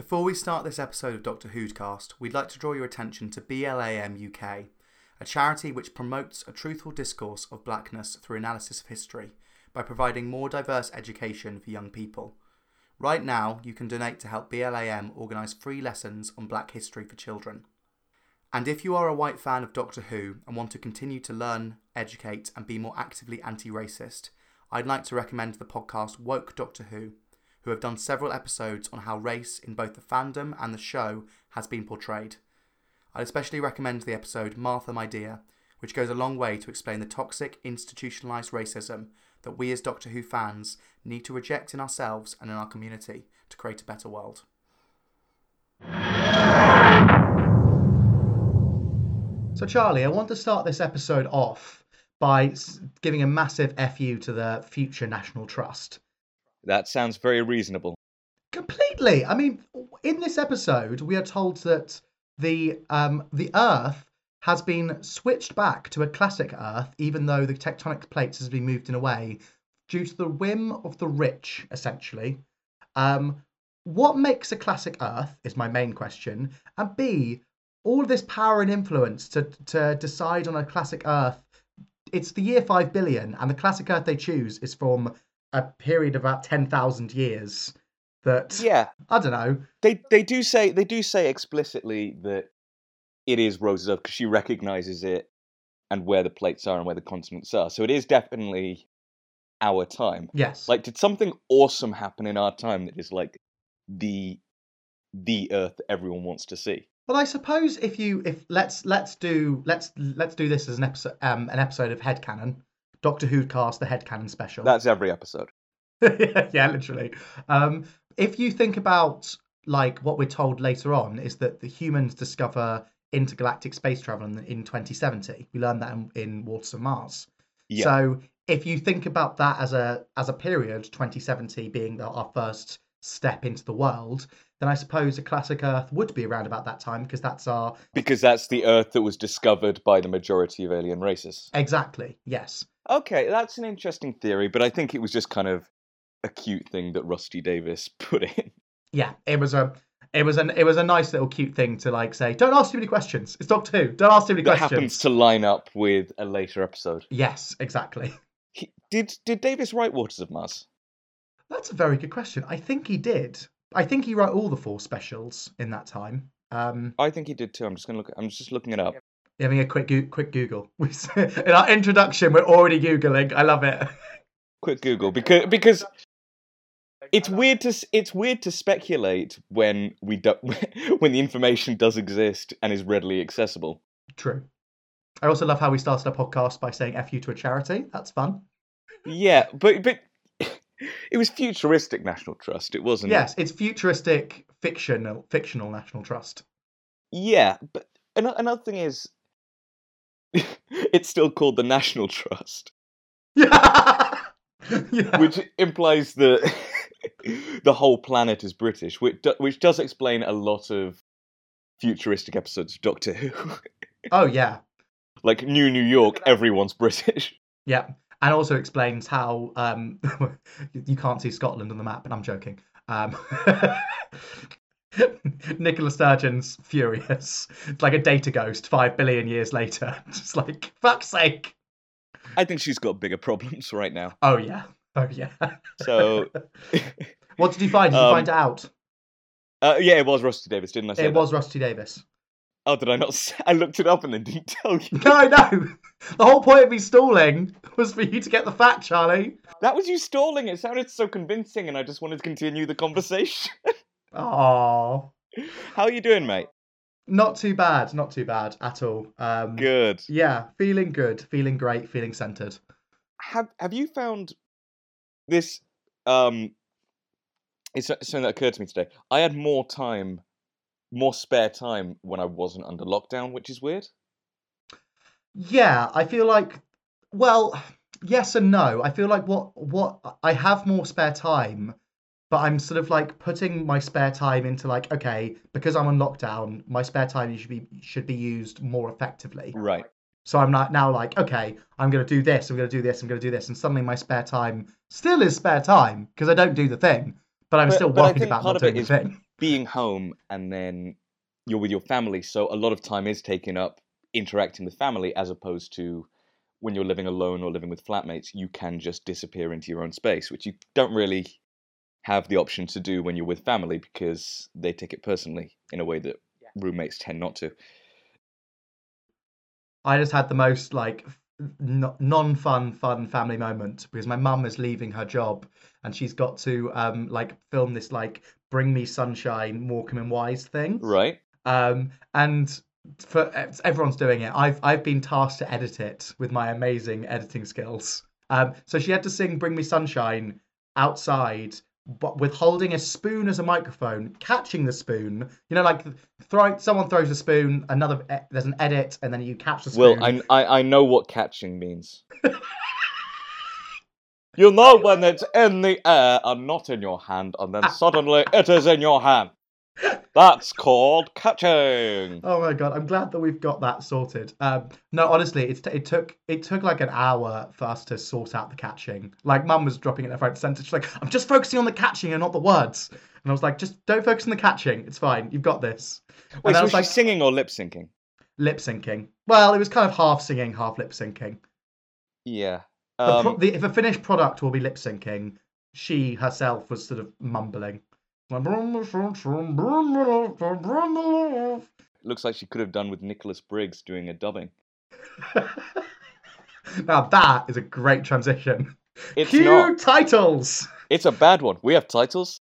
Before we start this episode of Doctor Who's cast, we'd like to draw your attention to BLAM UK, a charity which promotes a truthful discourse of blackness through analysis of history by providing more diverse education for young people. Right now, you can donate to help BLAM organise free lessons on black history for children. And if you are a white fan of Doctor Who and want to continue to learn, educate, and be more actively anti racist, I'd like to recommend the podcast Woke Doctor Who, who have done several episodes on how race in both the fandom and the show has been portrayed. I'd especially recommend the episode Martha My Dear, which goes a long way to explain the toxic, institutionalised racism that we as Doctor Who fans need to reject in ourselves and in our community to create a better world. So, Charlie, I want to start this episode off by giving a massive FU to the future National Trust. That sounds very reasonable. Completely. I mean, in this episode, we are told that the um, the Earth has been switched back to a classic Earth, even though the tectonic plates has been moved in a way due to the whim of the rich, essentially. Um, what makes a classic Earth is my main question, and B, all this power and influence to to decide on a classic Earth. It's the year five billion, and the classic Earth they choose is from a period of about ten thousand years. That Yeah, I don't know. they they do say they do say explicitly that it is Rose's Earth because she recognizes it and where the plates are and where the continents are. So it is definitely our time. Yes. Like, did something awesome happen in our time that is like the the Earth that everyone wants to see? Well, I suppose if you if let's let's do let's let's do this as an episode um an episode of Headcanon. Doctor Who cast the Headcanon special. That's every episode. yeah, literally. Um, if you think about like what we're told later on is that the humans discover intergalactic space travel in, in 2070. We learned that in, in Waters of Mars. Yeah. So if you think about that as a as a period, 2070 being the, our first step into the world, then I suppose a classic Earth would be around about that time because that's our Because that's the Earth that was discovered by the majority of alien races. exactly yes. Okay, that's an interesting theory, but I think it was just kind of a cute thing that Rusty Davies put in. Yeah, it was a it was an it was a nice little cute thing to like say. Don't ask too many questions. It's Doctor Who. Don't ask too many That questions. happens to line up with a later episode. Yes, exactly. He, did did Davies write Waters of Mars? That's a very good question. I think he did. I think he wrote all the four specials in that time. Um, I think he did too. I'm just gonna look. I'm just looking it up. having a quick quick Google. in our introduction, we're already googling. I love it. Quick Google because because it's weird to it's weird to speculate when we do, when the information does exist and is readily accessible. True. I also love how we started our podcast by saying "f you" to a charity. That's fun. Yeah, but but it was futuristic National Trust. It wasn't. Yes, it's futuristic fictional fictional National Trust. Yeah, but another thing is, it's still called the National Trust, Yeah. which implies that the whole planet is British, which do- which does explain a lot of futuristic episodes of Doctor Who. Oh yeah. like New New York, everyone's British. Yeah, and also explains how um, you can't see Scotland on the map. And I'm joking. Um, Nicola Sturgeon's furious. It's like a data ghost five billion years later. Just like fuck's sake. I think she's got bigger problems right now. Oh yeah. Oh yeah. So, what did you find? Did you Um, find out? uh, yeah, it was Rusty Davies, didn't I say It that? was Rusty Davies. Oh, did I not? Say- I looked it up and then didn't tell you. No, no. The whole point of me stalling was for you to get the fact, Charlie. That was you stalling. It sounded so convincing, and I just wanted to continue the conversation. Oh, How are you doing, mate? not too bad. Not too bad at all. Um, Good. Yeah, feeling good, feeling great, feeling centered. Have Have you found this? Um, it's something that occurred to me today. I had more time, more spare time when I wasn't under lockdown, which is weird. Yeah, I feel like, well, yes and no. I feel like what what I have more spare time, but I'm sort of like putting my spare time into like, okay, because I'm on lockdown, my spare time should be should be used more effectively. Right. So I'm not now like, okay, I'm gonna do this, I'm gonna do this, I'm gonna do this, and suddenly my spare time still is spare time because I don't do the thing, but I'm But- still but worried about not doing is- the thing. Being home and then you're with your family, so a lot of time is taken up interacting with family as opposed to when you're living alone or living with flatmates, you can just disappear into your own space, which you don't really have the option to do when you're with family because they take it personally in a way that roommates tend not to. I just had the most like non-fun fun family moment because my mum is leaving her job and she's got to um like film this like bring me sunshine Morecambe and Wise thing. Right? Um and for everyone's doing it. I've I've been tasked to edit it with my amazing editing skills. Um so she had to sing Bring Me Sunshine outside but with holding a spoon as a microphone, catching the spoon. You know, like throwing someone throws a spoon, another e- there's an edit, and then you catch the spoon. Well, I, I, I know what catching means. you know when it's in the air and not in your hand, and then suddenly it is in your hand. That's called catching. Oh my god, I'm glad that we've got that sorted. Um, no, honestly, it's t- it took it took like an hour for us to sort out the catching. Like, Mum was dropping it left, right, centre. She's like, "I'm just focusing on the catching and not the words." And I was like, "Just don't focus on the catching. It's fine. You've got this." Wait, so I was was like, she singing or lip syncing? lip syncing. Well, it was kind of half singing, half lip syncing. Yeah. The Um, pro- the, if a finished product will be lip syncing, she herself was sort of mumbling. looks like she could have done with Nicholas Briggs doing a dubbing. now that is a great transition. It's Cue not. titles. It's a bad one. We have titles.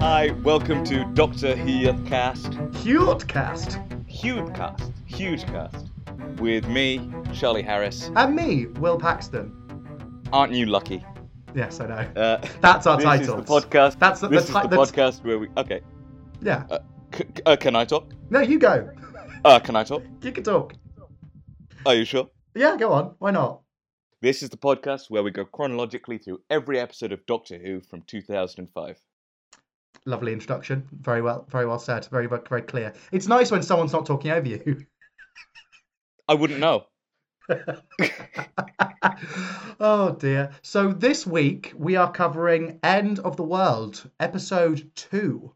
Hi, welcome to Doctor Who cast, Cute cast. huge cast, huge cast, with me, Charlie Harris. And me, Will Paxton. Aren't you lucky? Yes, I know. Uh, That's our this title. is the podcast. That's the, this the, is the the- podcast where we. Okay. Yeah. C- c- uh, can I talk? No, you go. Uh, can I talk? You can talk. Are you sure? Yeah, go on. Why not? This is the podcast where we go chronologically through every episode of Doctor Who from 2005. Lovely introduction. Very well, very well said. Very, very, very clear. It's nice when someone's not talking over you. I wouldn't know. oh dear. So this week we are covering End of the World, episode two,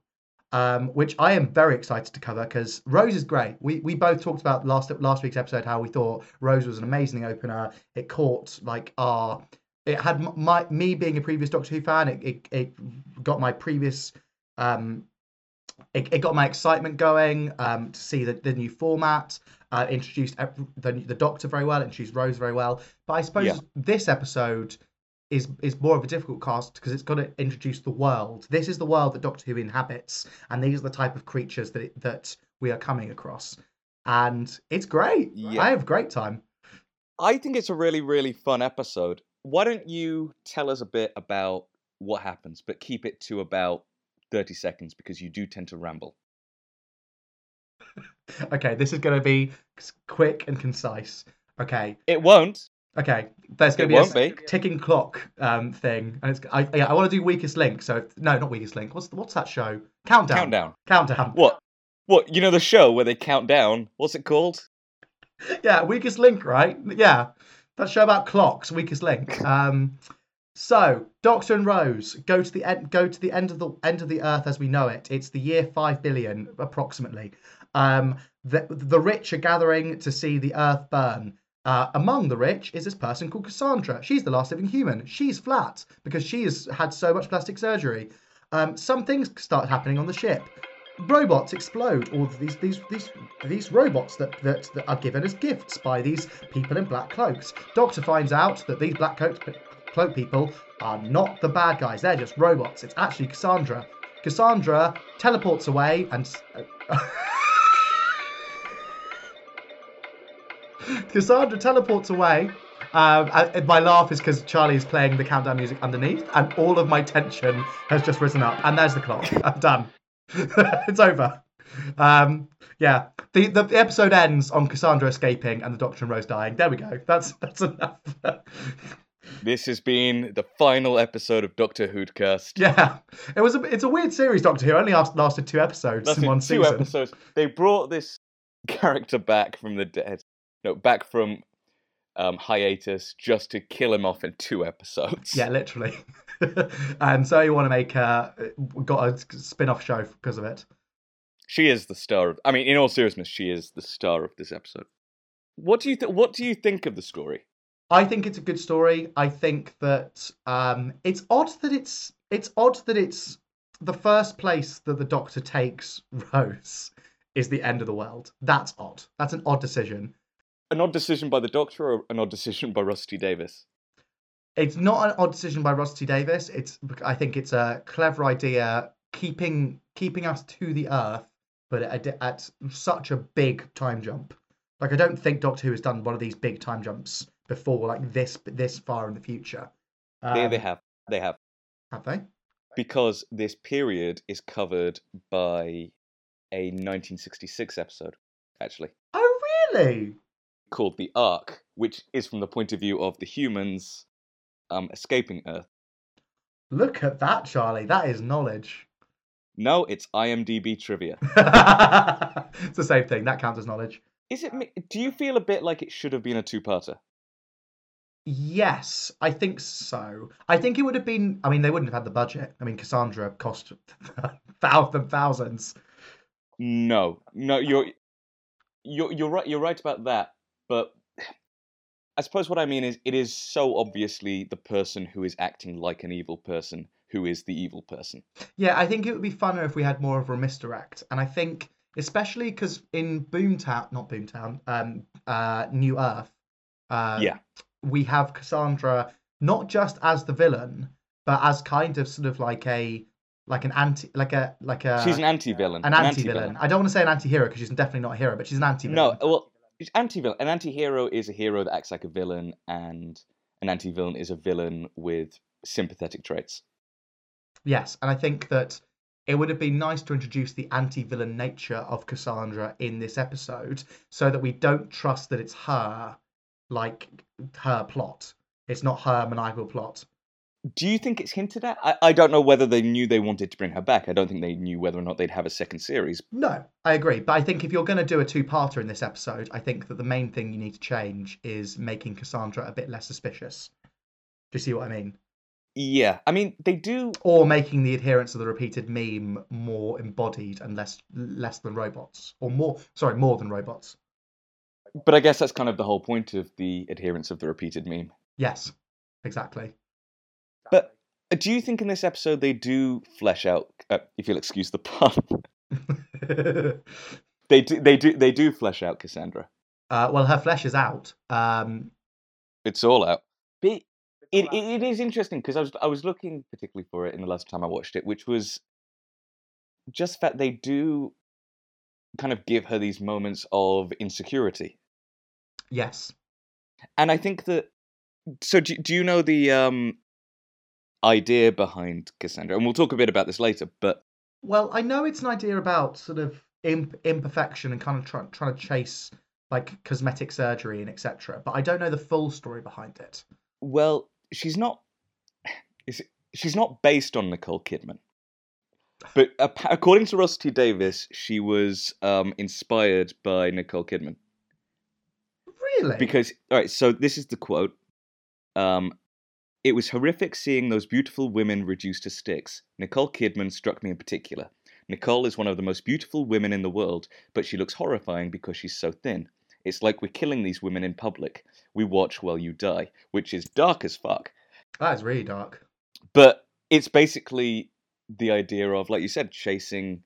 um, which I am very excited to cover because Rose is great. We we both talked about last last week's episode how we thought Rose was an amazing opener. It caught like our. It had my me being a previous Doctor Who fan. It it, it got my previous. Um, it, it got my excitement going um, to see the, the new format. Uh, introduced the, the Doctor very well, introduced Rose very well. But I suppose Yeah. this episode is is more of a difficult cast because it's got to introduce the world. This is the world that Doctor Who inhabits, and these are the type of creatures that it, that we are coming across. And it's great. Yeah. I have a great time. I think it's a really, really fun episode. Why don't you tell us a bit about what happens, but keep it to about 30 seconds because you do tend to ramble. Okay, this is going to be quick and concise. Okay, It won't. Okay. There's going to be a be. ticking clock um, thing, and it's I yeah I want to do weakest link. So if, no, not weakest link. What's what's that show? Countdown. Countdown. Countdown. What? What? You know the show where they count down? What's it called? yeah, weakest link, right? Yeah, that show about clocks, weakest link. Um, so Doctor and Rose go to the end, go to the end of the end of the Earth as we know it. It's the year five billion approximately. Um, the the rich are gathering to see the Earth burn. Uh, among the rich is this person called Cassandra. She's the last living human. She's flat because she has had so much plastic surgery. Um, some things start happening on the ship robots explode of these these these these robots that, that that are given as gifts by these people in black cloaks doctor finds out that these black coat cloak people are not the bad guys they're just robots it's actually cassandra cassandra teleports away and cassandra teleports away um, my laugh is because Charlie is playing the countdown music underneath, and all of my tension has just risen up. And there's the clock. I'm done. it's over. um, yeah, the, the the episode ends on Cassandra escaping and the Doctor and Rose dying. There we go. That's that's enough. This has been the final episode of Doctor Who'dcast. yeah, it was a it's a weird series. Doctor Who It only last, lasted two episodes That's in one two season. episodes. They brought this character back from the dead. No, back from um, hiatus just to kill him off in two episodes. Yeah, literally. and so you want to make uh, got a spin-off show because of it. She is the star of. I mean, in all seriousness, she is the star of this episode. What do you th- What do you think of the story? I think it's a good story. I think that um, it's odd that it's it's odd that it's the first place that the Doctor takes Rose is the end of the world. That's odd. That's an odd decision. An odd decision by the Doctor, or an odd decision by Rusty Davies? It's not an odd decision by Rusty Davies. It's I think it's a clever idea keeping keeping us to the Earth, but at, at such a big time jump. Like I don't think Doctor Who has done one of these big time jumps before, like this this far in the future. There they Um, have. They have. have they? Because this period is covered by a 1966 episode, actually, Oh really? Called The Ark, which is from the point of view of the humans um, escaping Earth. Look at that, Charlie. That is knowledge. No, it's IMDb trivia. it's the same thing. That counts as knowledge. Is it? Do you feel a bit like it should have been a two-parter? Yes, I think so. I think it would have been. I mean, they wouldn't have had the budget. I mean, Cassandra cost thousands, thousands. No, no, you're you're you're right. You're right about that. But I suppose what I mean is, it is so obviously the person who is acting like an evil person who is the evil person. Yeah, I think it would be funner if we had more of a misdirect. And I think, especially because in Boomtown, not Boomtown, um, uh, New Earth, uh, Yeah. we have Cassandra not just as the villain, but as kind of sort of like a like an anti, like a like a she's an anti-villain. Uh, an anti-villain. I don't want to say an anti-hero because she's definitely not a hero, but she's an anti-villain. No well, anti-villain. An anti-hero is a hero that acts like a villain, and an anti-villain is a villain with sympathetic traits. Yes, and I think that it would have been nice to introduce the anti-villain nature of Cassandra in this episode, so that we don't trust that it's her, like her plot. It's not her maniacal plot. Do you think it's hinted at? I, I don't know whether they knew they wanted to bring her back. I don't think they knew whether or not they'd have a second series. No, I agree. But I think if you're going to do a two-parter in this episode, I think that the main thing you need to change is making Cassandra a bit less suspicious. Do you see what I mean? Yeah, I mean they do. Or making the adherents of the repeated meme more embodied and less less than robots, or more sorry, more than robots. But I guess that's kind of the whole point of the adherents of the repeated meme. Yes, exactly. Uh, do you think in this episode they do flesh out, uh, if you'll excuse the pun, uh, they do, they do, they do flesh out Cassandra. well, her flesh is out. Um, It's all out. But it, it, it is interesting because I was I was looking particularly for it in the last time I watched it, which was just that they do kind of give her these moments of insecurity, yes. and I think that. So do, do you know the um, idea behind Cassandra? And we'll talk a bit about this later, but Well, I know it's an idea about sort of imp- imperfection and kind of try- trying to chase like cosmetic surgery and etc. But I don't know the full story behind it. Well, she's not. Is it, she's not based on Nicole Kidman, but according to Rusty Davies, she was um, inspired by Nicole Kidman Really? because. All right, so this is the quote. Um, it was horrific seeing those beautiful women reduced to sticks. Nicole Kidman struck me in particular. Nicole is one of the most beautiful women in the world, but she looks horrifying because she's so thin. It's like we're killing these women in public. We watch while you die, which is dark as fuck. that is really dark. But it's basically the idea of, like you said, chasing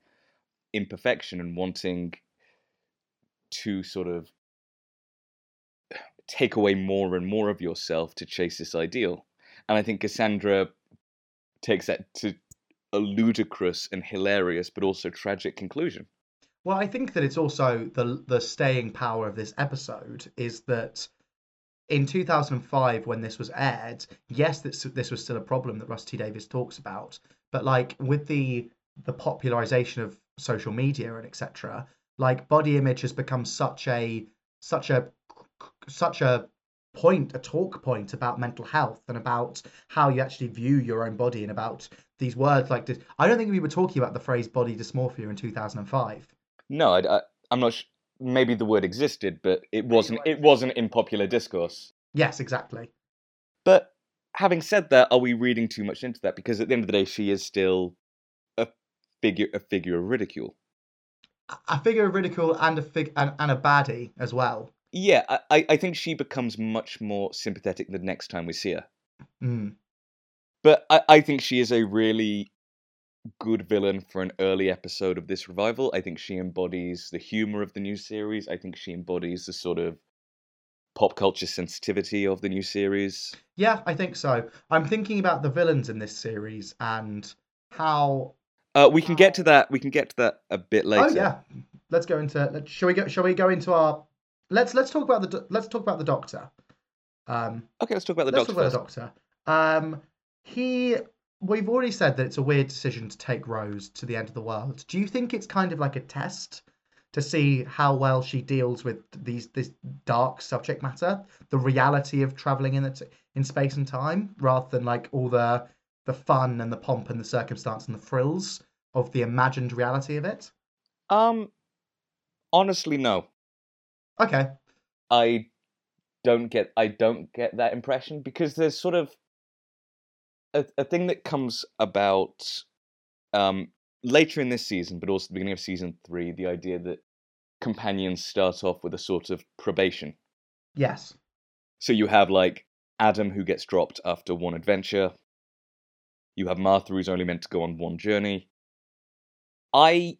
imperfection and wanting to sort of take away more and more of yourself to chase this ideal. And I think Cassandra takes that to a ludicrous and hilarious, but also tragic conclusion. Well, I think that it's also the the staying power of this episode is that in 2005 when this was aired, yes, this this was still a problem that Rusty Davies talks about, but like with the the popularization of social media and etc. Like body image has become such a such a such a point, a talk point about mental health and about how you actually view your own body and about these words like this. I don't think we were talking about the phrase body dysmorphia in 2005. No, I, I, I'm not. Sh- maybe the word existed, but it wasn't. It wasn't in popular discourse. Yes, exactly. But having said that, are we reading too much into that? Because at the end of the day, she is still a figure, a figure of ridicule. A figure of ridicule and a fig and, and a baddie as well. Yeah, I, I think she becomes much more sympathetic the next time we see her. Mm. But I, I think she is a really good villain for an early episode of this revival. I think she embodies the humor of the new series. I think she embodies the sort of pop culture sensitivity of the new series. Yeah, I think so. I'm thinking about the villains in this series and how. Uh, we can get to that. We can get to that a bit later. Oh yeah, let's go into. Let, shall we go? Shall we go into our? Let's let's talk about the let's talk about the Doctor. Um, okay, let's talk about the let's Doctor. Talk about first. the Doctor. Um, he. We've already said that it's a weird decision to take Rose to the end of the world. Do you think it's kind of like a test to see how well she deals with these this dark subject matter, the reality of traveling in it in space and time, rather than like all the the fun and the pomp and the circumstance and the frills of the imagined reality of it? Um, honestly, no. Okay. I don't get. I don't get that impression because there's sort of a, a thing that comes about um, later in this season, but also the beginning of season three. The idea that companions start off with a sort of probation. Yes. So you have like Adam who gets dropped after one adventure. You have Martha who's only meant to go on one journey. I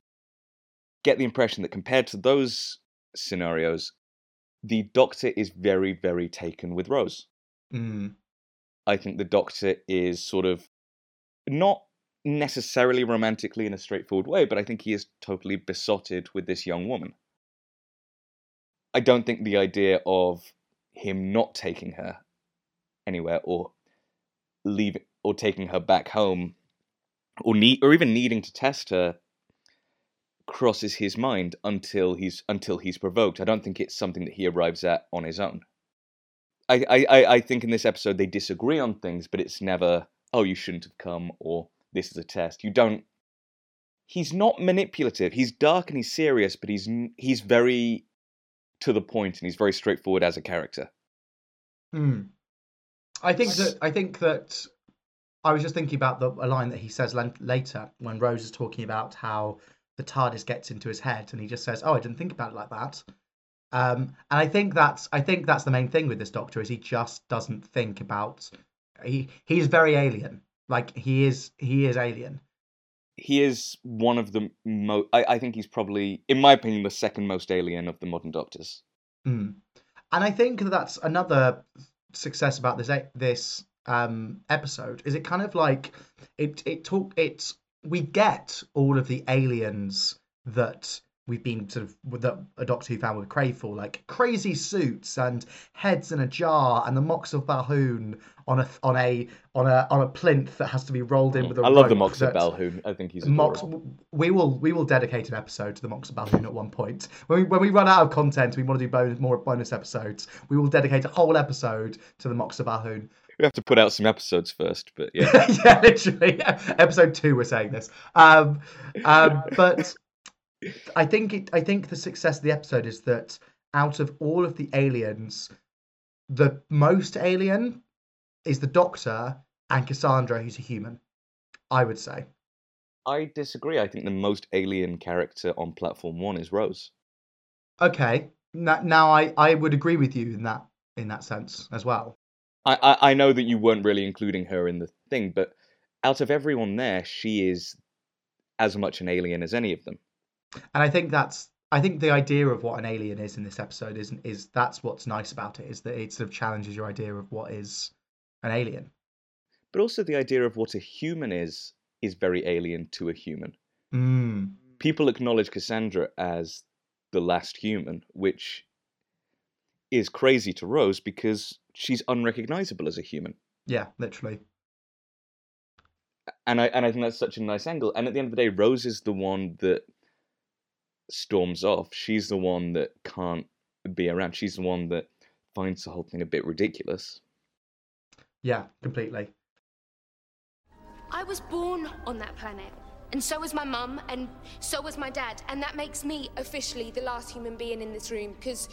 get the impression that compared to those scenarios, the Doctor is very, very taken with Rose. Mm. I think the Doctor is sort of not necessarily romantically in a straightforward way, but I think he is totally besotted with this young woman. I don't think the idea of him not taking her anywhere or leaving or taking her back home or need or even needing to test her crosses his mind until he's until he's provoked. I don't think it's something that he arrives at on his own. I, I, I think in this episode they disagree on things, but it's never, oh, you shouldn't have come, or this is a test. You don't. He's not manipulative. He's dark and he's serious, but he's he's very to the point and he's very straightforward as a character. Hmm. I think that I think that I was just thinking about the a line that he says later when Rose is talking about how the TARDIS gets into his head, and he just says, "Oh, I didn't think about it like that." Um, and I think that's I think that's the main thing with this Doctor is he just doesn't think about he he's very alien. Like he is he is alien. He is one of the most. I, I think he's probably, in my opinion, the second most alien of the modern Doctors. Mm. And I think that's another success about this this um, episode is it kind of like it it talk it's we get all of the aliens that we've been sort of the, a Doctor Who fan would crave for, like crazy suits and heads in a jar and the Mox of Balhoon on a on a on a on a plinth that has to be rolled in with a I love the Mox of that- Balhoon. I think he's Mox, adorable. we will we will dedicate an episode to the Mox of Balhoon at one point. When we, when we run out of content, we want to do bonus, more bonus episodes. We will dedicate a whole episode to the Mox of Balhoon. We have to put out some episodes first, but yeah. yeah, literally. Episode two, we're saying this. Um, um, but I think it, I think the success of the episode is that out of all of the aliens, the most alien is the Doctor and Cassandra, who's a human. I would say. I disagree. I think the most alien character on Platform One is Rose. Okay. Now, now I, I would agree with you in that in that sense as well. I, I I know that you weren't really including her in the thing, but out of everyone there, she is as much an alien as any of them. And I think that's I think the idea of what an alien is in this episode is is that's what's nice about it is that it sort of challenges your idea of what is an alien. But also the idea of what a human is is very alien to a human. Mm. People acknowledge Cassandra as the last human, which is crazy to Rose because she's unrecognizable as a human. Yeah, literally. And I and I think that's such a nice angle. And at the end of the day, Rose is the one that storms off, she's the one that can't be around. She's the one that finds the whole thing a bit ridiculous. Yeah, completely. I was born on that planet. And so was my mum, and so was my dad. And that makes me officially the last human being in this room, because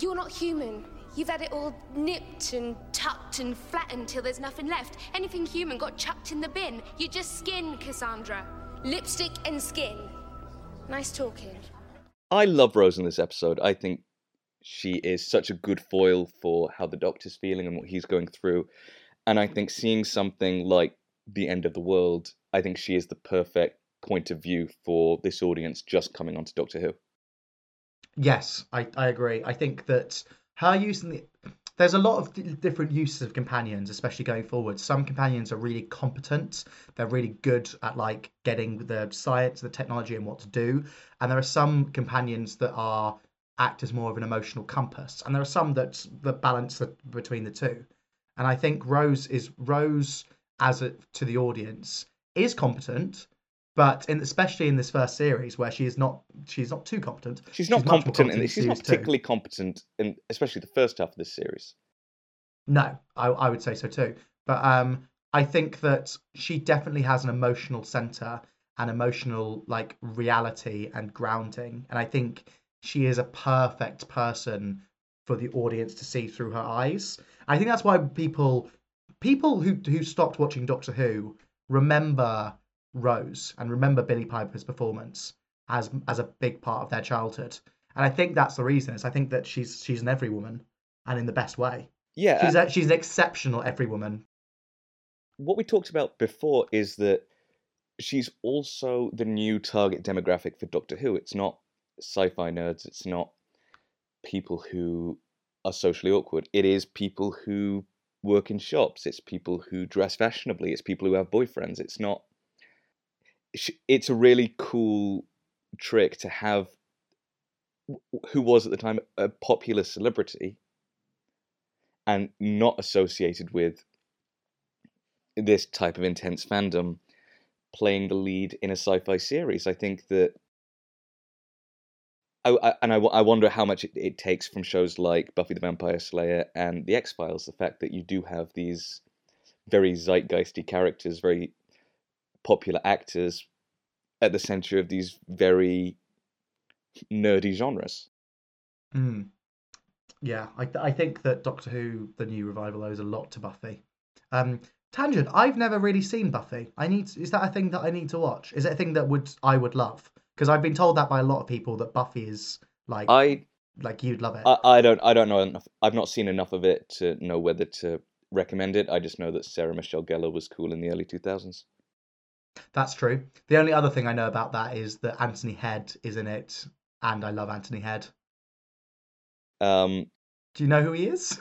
you're not human. You've had it all nipped and tucked and flattened till there's nothing left. Anything human got chucked in the bin. You're just skin, Cassandra. Lipstick and skin. Nice talking. I love Rose in this episode. I think she is such a good foil for how the Doctor's feeling and what he's going through. And I think seeing something like the end of the world, I think she is the perfect point of view for this audience just coming onto Doctor Who. Yes, I, I agree. I think that her using the there's a lot of d- different uses of companions, especially going forward. Some companions are really competent; they're really good at like getting the science, the technology, and what to do. And there are some companions that are act as more of an emotional compass, and there are some that that balance the, between the two. And I think Rose is Rose as a, to the audience is competent, but in, especially in this first series where she is not she's not too competent. She's not much more competent, and she's not series two. particularly competent in especially the first half of this series. No, I, I would say so too. But um, I think that she definitely has an emotional center an emotional like reality and grounding, and I think she is a perfect person for the audience to see through her eyes. I think that's why people people who who stopped watching Doctor Who remember Rose and remember Billie Piper's performance as as a big part of their childhood. And I think that's the reason. Is I think that she's she's an every woman, and in the best way. Yeah, She's a, she's an exceptional every woman. what we talked about before is that she's also the new target demographic for Doctor Who. It's not sci-fi nerds. It's not people who are socially awkward. It is people who work in shops. It's people who dress fashionably. It's people who have boyfriends. It's not. It's a really cool trick to have who was at the time a popular celebrity and not associated with this type of intense fandom playing the lead in a sci-fi series. I think that, I and I, I wonder how much it, it takes from shows like Buffy the Vampire Slayer and The X Files. The fact that you do have these very zeitgeisty characters, very popular actors at the center of these very nerdy genres. Mm. Yeah, I, I think that Doctor Who, the new revival, owes a lot to Buffy. Um, tangent. I've never really seen Buffy. I need. Is that a thing that I need to watch? Is it a thing that would I would love? Because I've been told that by a lot of people that Buffy is like I like you'd love it. I, I don't I don't know enough. I've not seen enough of it to know whether to recommend it. I just know that Sarah Michelle Gellar was cool in the early two thousands. That's true. The only other thing I know about that is that Anthony Head is in it, and I love Anthony Head. Um, Do you know who he is?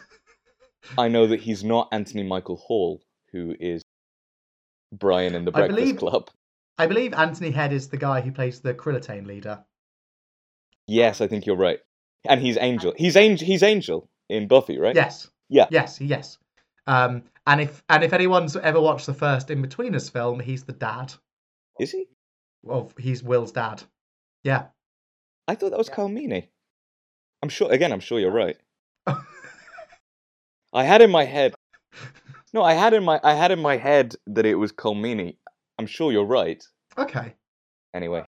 I know that he's not Anthony Michael Hall, who is Brian in the I Breakfast believe- Club. I believe Anthony Head is the guy who plays the Krillitane leader. Yes, I think you're right. And he's Angel. He's Angel. He's Angel in Buffy, right? Yes. Yeah. Yes. Yes. Um, and if and if anyone's ever watched the first Inbetweeners film, he's the dad. Is he? Well, he's Will's dad. Yeah. I thought that was Colm Meaney. I'm sure. Again, I'm sure you're right. I had in my head. No, I had in my I had in my head that it was Colm Meaney. I'm sure you're right. okay. Anyway,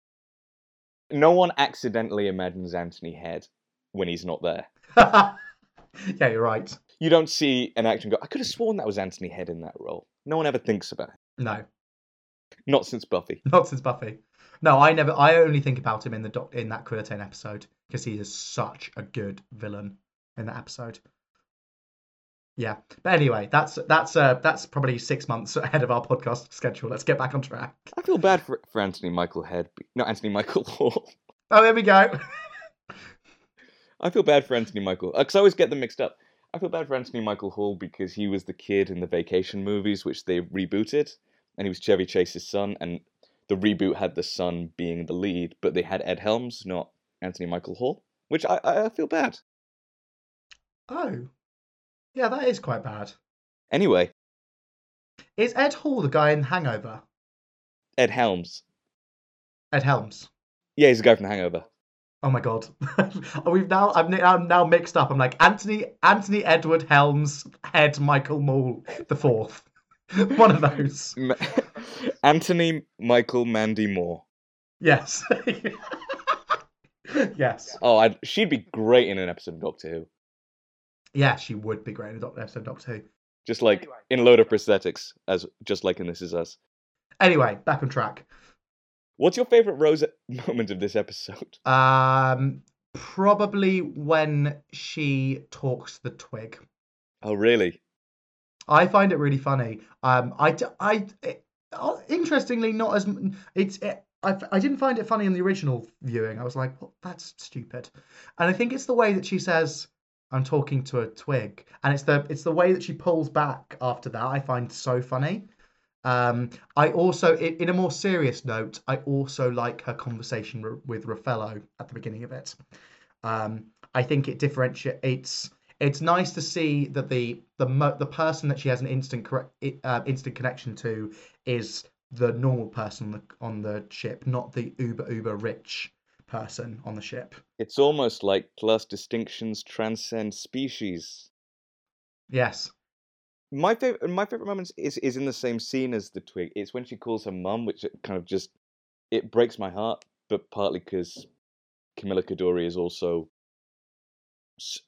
no one accidentally imagines Anthony Head when he's not there. yeah, you're right. You don't see an actor and go, I could have sworn that was Anthony Head in that role. No one ever thinks about it. No, Not since Buffy. not since Buffy. No, I never. I only think about him in the doc in that Krillitane episode because he is such a good villain in that episode. Yeah, but anyway, that's that's uh that's probably six months ahead of our podcast schedule. Let's get back on track. I feel bad for, for Anthony Michael Head. Not Anthony Michael Hall. Oh, there we go. I feel bad for Anthony Michael because I always get them mixed up. I feel bad for Anthony Michael Hall because he was the kid in the Vacation movies, which they rebooted, and he was Chevy Chase's son, and the reboot had the son being the lead, but they had Ed Helms, not Anthony Michael Hall, which I, I feel bad. Oh, yeah, that is quite bad. Anyway, Is Ed Hall the guy in Hangover? Ed Helms. Ed Helms. Yeah, he's the guy from Hangover. Oh my god, we've now I'm, ni- I'm now mixed up. I'm like Anthony Anthony Edward Helms Head Michael Maul the fourth, one of those. Ma- Anthony Michael Mandy Moore. Yes, yes, Oh, I'd, she'd be great in an episode of Doctor Who. yeah. She would be great in a Doctor episode Doctor Who. Just like in a load of prosthetics, as just like in This Is Us. Anyway, back on track. What's your favorite Rose moment of this episode? Um, probably when she talks the twig. Oh, really? I find it really funny. Um, I it, uh, interestingly, not as it's. It, I, I didn't find it funny in the original viewing. I was like, well, that's stupid. And I think it's the way that she says, "I'm talking to a twig," and it's the it's the way that she pulls back after that. I find so funny. Um, I also, in, a more serious note, I also like her conversation with Raffalo at the beginning of it. Um, I think it differentiates. It's it's nice to see that the the mo- the person that she has an instant correct uh, instant connection to is the normal person on the, on the ship, not the uber uber rich person on the ship. It's almost like class distinctions transcend species. Yes, My favorite, my favorite moments is is in the same scene as the twig. It's when she calls her mum, which it kind of just it breaks my heart, but partly because Camille Coduri is also.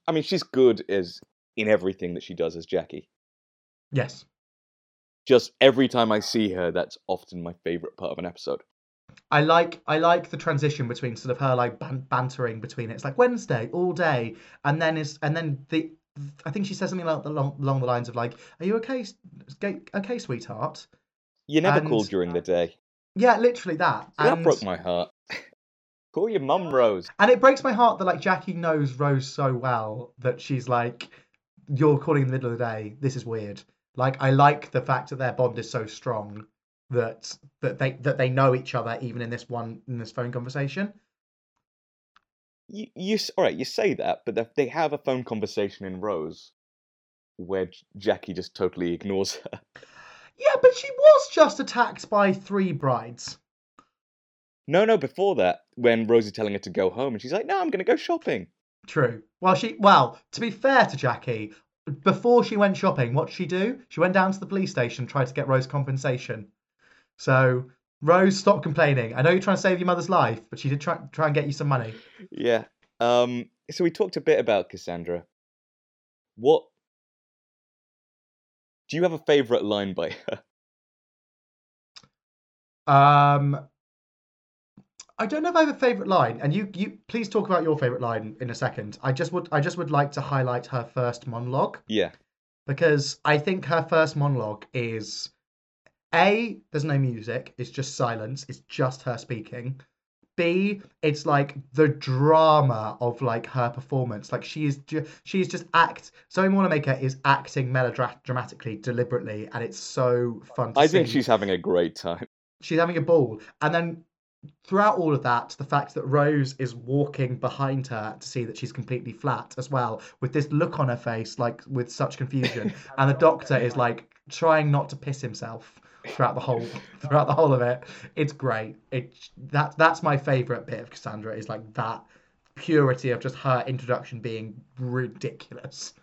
I mean, she's good as in everything that she does as Jackie. yes. Just every time I see her, that's often my favorite part of an episode. I like I like the transition between sort of her like ban- bantering between it. It's like Wednesday all day, and then is and then the I think she says something like along, along the lines of like, "Are you okay, okay, sweetheart?" You never And- call during the day. Yeah, literally that. that And, broke my heart. call your mum, Rose. and it breaks my heart that like Jackie knows Rose so well that she's like, "You're calling in the middle of the day. This is weird." Like I like the fact that their bond is so strong that that they that they know each other even in this one in this phone conversation. You, you all right you say that but they- have a phone conversation in rose where jackie just totally ignores her Yeah, but she was just attacked by three brides. no no before that when rose is telling her to go home and she's like no i'm gonna go shopping True. Well, she well, to be fair to Jackie, before she went shopping, what did she do? She went down to the police station, tried to get Rose compensation. So Rose, stop complaining. I know you're trying to save your mother's life, but she did try try and get you some money. yeah um so we talked a bit about cassandra what do you have a favorite line by her Um, I don't know if I have a favorite line, and you you please talk about your favorite line in a second. I just would I just would like to highlight her first monologue. yeah because I think her first monologue is A, there's no music, it's just silence, it's just her speaking. B, it's like the drama of like her performance. Like she is ju- she is just act Zoe Wanamaker is acting melodramatically, deliberately, and it's so fun to i see think she's having a great time she's having a ball and then throughout all of that the fact that rose is walking behind her to see that she's completely flat as well with this look on her face like with such confusion and the doctor is like trying not to piss himself throughout the whole throughout the whole of it it's great it that that's my favorite bit of cassandra is like that purity of just her introduction being ridiculous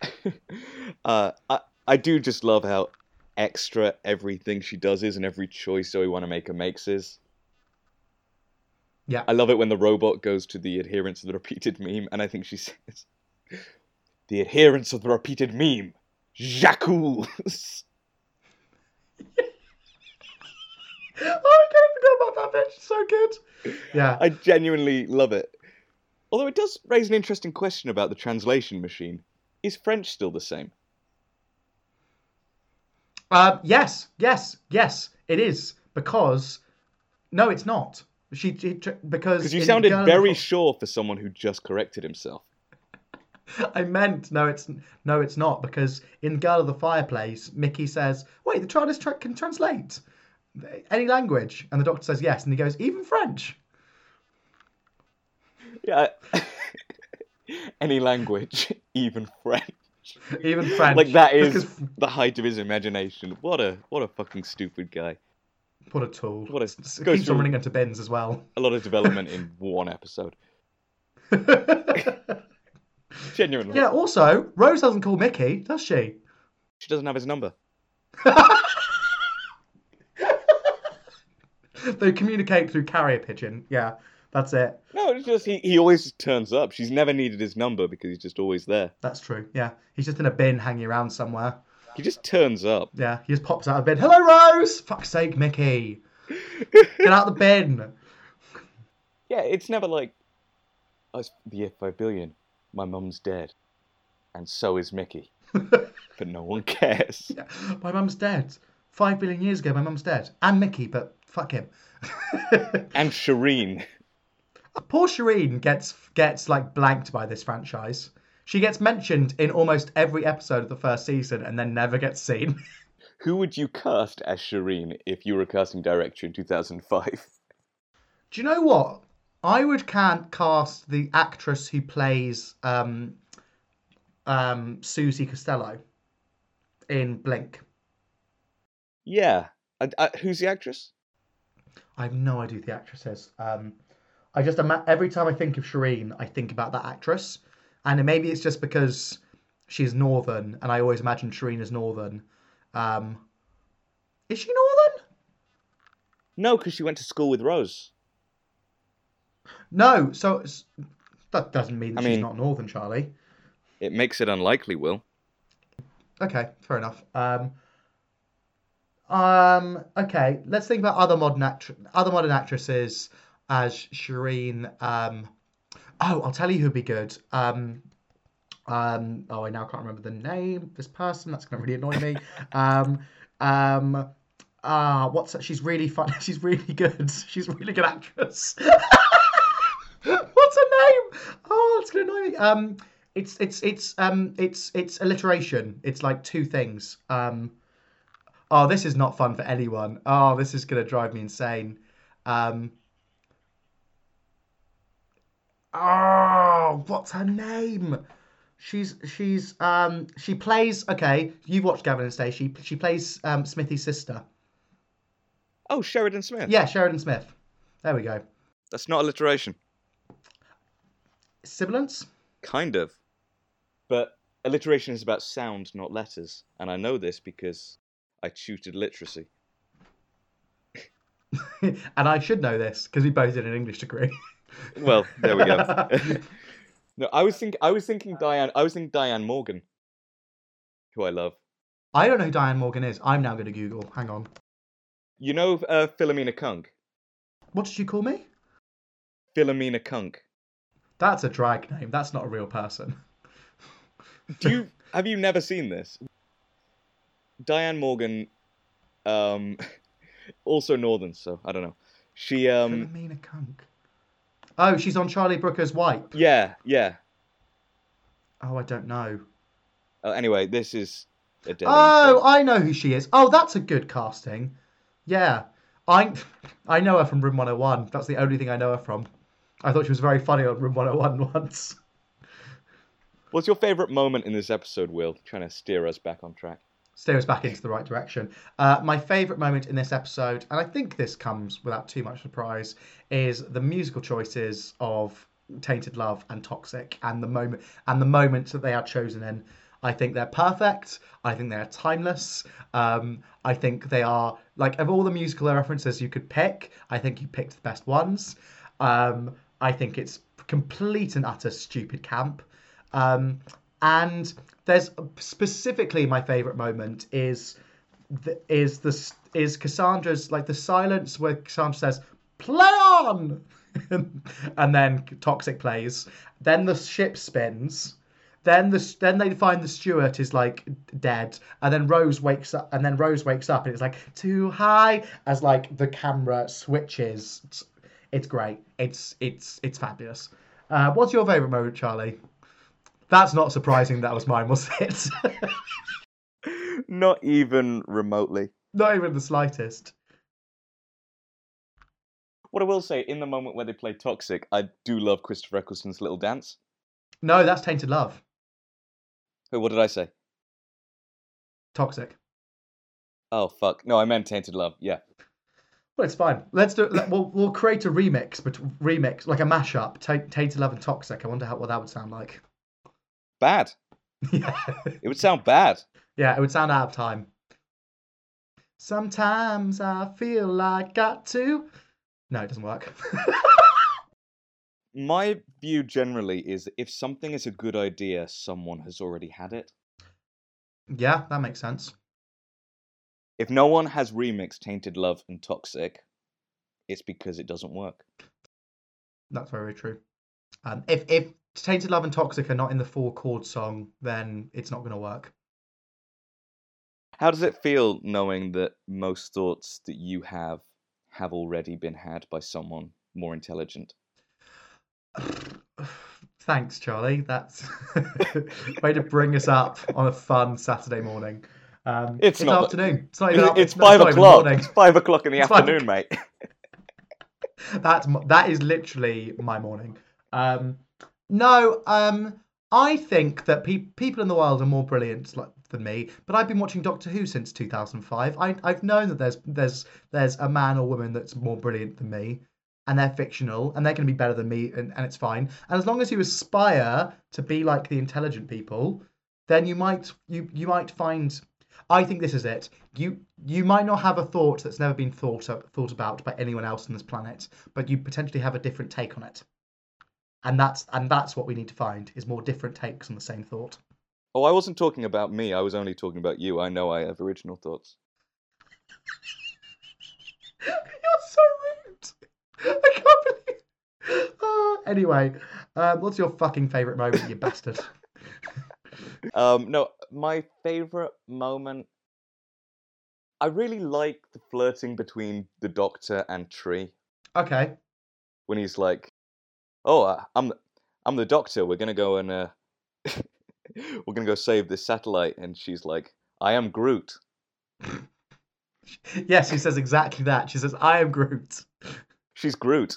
uh, I, I do just love how extra everything she does is and every choice Zoe Wanamaker makes is. Yeah. I love it when the robot goes to the adherents of the repeated meme, and I think she says, The adherents of the repeated meme, Jacques. Oh i kind of forgot about that bit She's so good yeah I genuinely love it. Although it does raise an interesting question about the translation machine. Is French still the same? Uh, yes, yes, yes, it is because no, it's not. She, she because Because you in sounded Girl of the very Fo- sure for someone who just corrected himself. I meant no, it's no, it's not because in Girl of the Fireplace, Mickey says, "Wait, the TARDIS tra- can translate any language," and the Doctor says yes, and he goes, "Even French." Yeah. Any language, even French. Even French. Like that is because- the height of his imagination. What a what a fucking stupid guy. what a tool. What a goes keeps on running into bins as well. a lot of development in one episode. Genuinely. yeah. Also, Rose doesn't call Mickey, does she? She doesn't have his number. they communicate through carrier pigeon. Yeah, that's it. No, it's just he, he always turns up. She's never needed his number because he's just always there. That's true. Yeah, he's just in a bin hanging around somewhere. He just turns up. Yeah, he just pops out of bed. Hello, Rose. Fuck's sake, Mickey. Get out the bin. Yeah, it's never like, oh, it's the year 5 billion. My mum's dead. And so is Mickey. but no one cares. Yeah, my mum's dead. Five billion years ago, my mum's dead. And Mickey, but fuck him. And Shareen. Uh, poor Shareen gets gets like blanked by this franchise. She gets mentioned in almost every episode of the first season and then never gets seen. Who would you cast as Shareen if you were a casting director in 2005? Do you know what? I would can cast the actress who plays um, um, Susie Costello in Blink. Yeah. I, I, who's the actress? I have no idea who the actress is. Um, I just ima- every time I think of Shareen, I think about that actress, and maybe it's just because she's Northern, and I always imagine Shareen as Northern. Um, is she Northern? No, because she went to school with Rose. No. So it's- that doesn't mean that I she's mean- not Northern, Charlie. It makes it unlikely, Will. Okay, fair enough. Um, um, okay, let's think about other modern actr- other modern actresses as Shareen. Um, oh, I'll tell you who'd be good. Um, um, oh, I now can't remember the name of this person. That's going to really annoy me. Um, um, ah, what's that? She's really fun. She's really good. She's a really good actress. what's her name? That's going to annoy me. Um, it's it's it's um it's it's alliteration. It's like two things. Um, oh, this is not fun for anyone. Oh, this is gonna drive me insane. Um, oh, what's her name? She's she's um she plays okay. You've watched Gavin and Stacey. She plays um Smithy's sister. Oh, Sheridan Smith. Yeah, Sheridan Smith. There we go. That's not alliteration. Sibilance. Kind of. But alliteration is about sound, not letters. And I know this because I tutored literacy. and I should know this because we both did an English degree. Well, there we go. no, I was think I was thinking Diane I was thinking Diane Morgan. Who I love. I don't know who Diane Morgan is. I'm now going to Google. Hang on. You know uh, Philomena Cunk? What did you call me? Philomena Cunk. That's a drag name. That's not a real person. Do you have you never seen this? Diane Morgan, um, also Northern, so I don't know. She um, Philomena Cunk. Oh, she's on Charlie Brooker's Wipe. yeah, yeah. Oh, I don't know. Uh, anyway, this is a dead end, Oh, so- I know who she is. Oh, that's a good casting. Yeah, I I know her from Room 101. That's the only thing I know her from. I thought she was very funny on Room 101 once. What's your favourite moment in this episode, Will? Trying to steer us back on track. steer us back into the right direction. Uh, my favourite moment in this episode, and I think this comes without too much surprise, is the musical choices of Tainted Love and Toxic, and the moment and the moments that they are chosen in. I think they're perfect. I think they're timeless. Um, I think they are like of all the musical references you could pick. I think you picked the best ones. Um, I think it's complete and utter stupid camp. Um, and there's specifically my favorite moment is the, is the is Cassandra's like the silence where Cassandra says play on! and then toxic plays. Then the ship spins. Then the then they find the steward is like dead. And then Rose wakes up and then Rose wakes up and it's like too high as like the camera switches it's, great it's it's it's fabulous uh, what's your favorite moment Charlie that's not surprising that was mine was it Not even remotely. not even the slightest What I will say, in the moment where they play Toxic, I do love Christopher Eccleston's little dance. no that's tainted love Wait, what did I say? toxic Oh fuck! No, I meant Tainted Love. Yeah. Well, it's fine. Let's do. Let, we'll we'll create a remix, but remix like a mashup. Ta- Tainted Love and Toxic. I wonder how what that would sound like. Bad. yeah, It would sound bad. yeah, it would sound out of time. Sometimes I feel like I got to. No, it doesn't work. My view generally is if something is a good idea, someone has already had it. yeah, that makes sense. If no one has remixed Tainted Love and Toxic, it's because it doesn't work. That's very true. Um, if if Tainted Love and Toxic are not in the four chord song, then it's not going to work. How does it feel knowing that most thoughts that you have have already been had by someone more intelligent? Thanks, Charlie. That's way to bring us up on a fun Saturday morning. Um, It's not- afternoon. It's not even. up- It's five o'clock. It's five o'clock in the It's five afternoon, mate. That's that is literally my morning. Um, no, um, I think that pe- people in the world are more brilliant like, than me. But I've been watching Doctor Who since 2005. I, I've known that there's there's there's a man or woman that's more brilliant than me, and they're fictional, and they're going to be better than me, and, and it's fine. And as long as you aspire to be like the intelligent people, then you might you you might find. I think this is it. You you might not have a thought that's never been thought up, thought about by anyone else on this planet, but you potentially have a different take on it. And that's and that's what we need to find is more different takes on the same thought. Oh, I wasn't talking about me. I was only talking about you. I know I have original thoughts. You're so rude. I can't believe. Uh, anyway, um, what's your fucking favorite moment, you bastard? Um, no, my favorite moment. I really like the flirting between the Doctor and Tree Okay. when he's like, "Oh, uh, I'm the, I'm the Doctor. We're gonna go and uh, we're gonna go save this satellite," and she's like, "I am Groot." Yes, she says exactly that. She says, "I am Groot." She's Groot.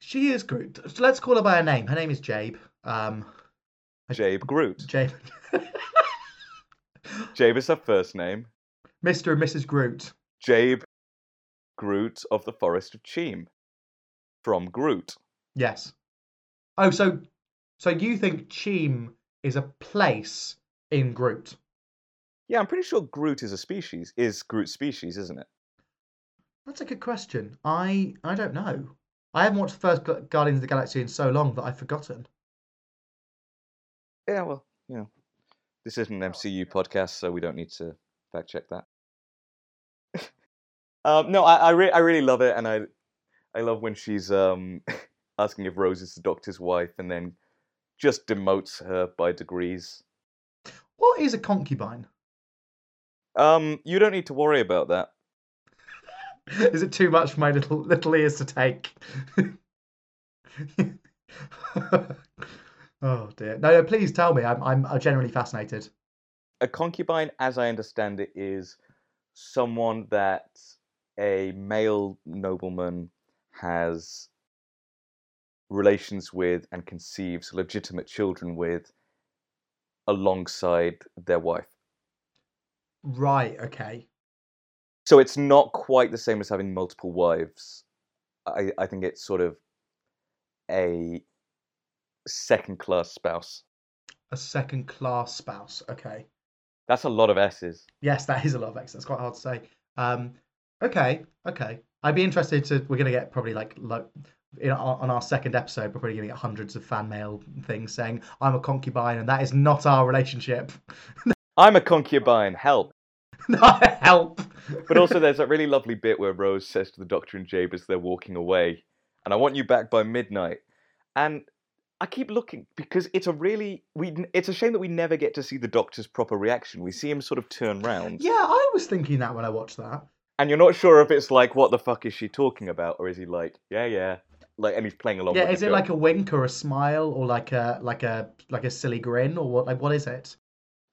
She is Groot. So let's call her by her name. Her name is Jabe. Um, Jabe Groot. Jabe. Jabe is her first name. Mr. and Mrs. Groot. Jabe Groot of the Forest of Cheem. From Groot. Yes. Oh, so so you think Cheem is a place in Groot? Yeah, I'm pretty sure Groot is a species. Is Groot species, isn't it? That's a good question. I I don't know. I haven't watched the first Guardians of the Galaxy in so long that I've forgotten. Yeah, well, you know, this isn't an MCU podcast, so we don't need to fact check that. um, no, I I, re- I really love it, and I I love when she's um asking if Rose is the Doctor's wife, and then just demotes her by degrees. What is a concubine? Um, you don't need to worry about that. Is it too much for my little little ears to take? Oh dear. No, no, please tell me. I'm I'm uh, generally fascinated. a concubine, as I understand it, is someone that a male nobleman has relations with and conceives legitimate children with alongside their wife. Right. Okay. So it's not quite the same as having multiple wives. I, I think it's sort of a second class spouse. A second class spouse. Okay. That's a lot of S's. Yes, that is a lot of S's. That's quite hard to say. Um, okay, okay. I'd be interested to. We're gonna get probably like lo- in, on on our second episode. We're probably gonna get hundreds of fan mail things saying I'm a concubine and that is not our relationship. I'm a concubine, help. Not help. But also, there's that really lovely bit where Rose says to the Doctor and Jabe as they're walking away, and I want you back by midnight. And I keep looking because it's a really we. It's a shame that we never get to see the Doctor's proper reaction. We see him sort of turn round, yeah, I was thinking that when I watched that. and you're not sure if it's like, "What the fuck is she talking about?" or is he like, "Yeah, yeah," like, and he's playing along. Yeah, is it joke. like a wink or a smile or like a like a like a silly grin or what? Like what is it?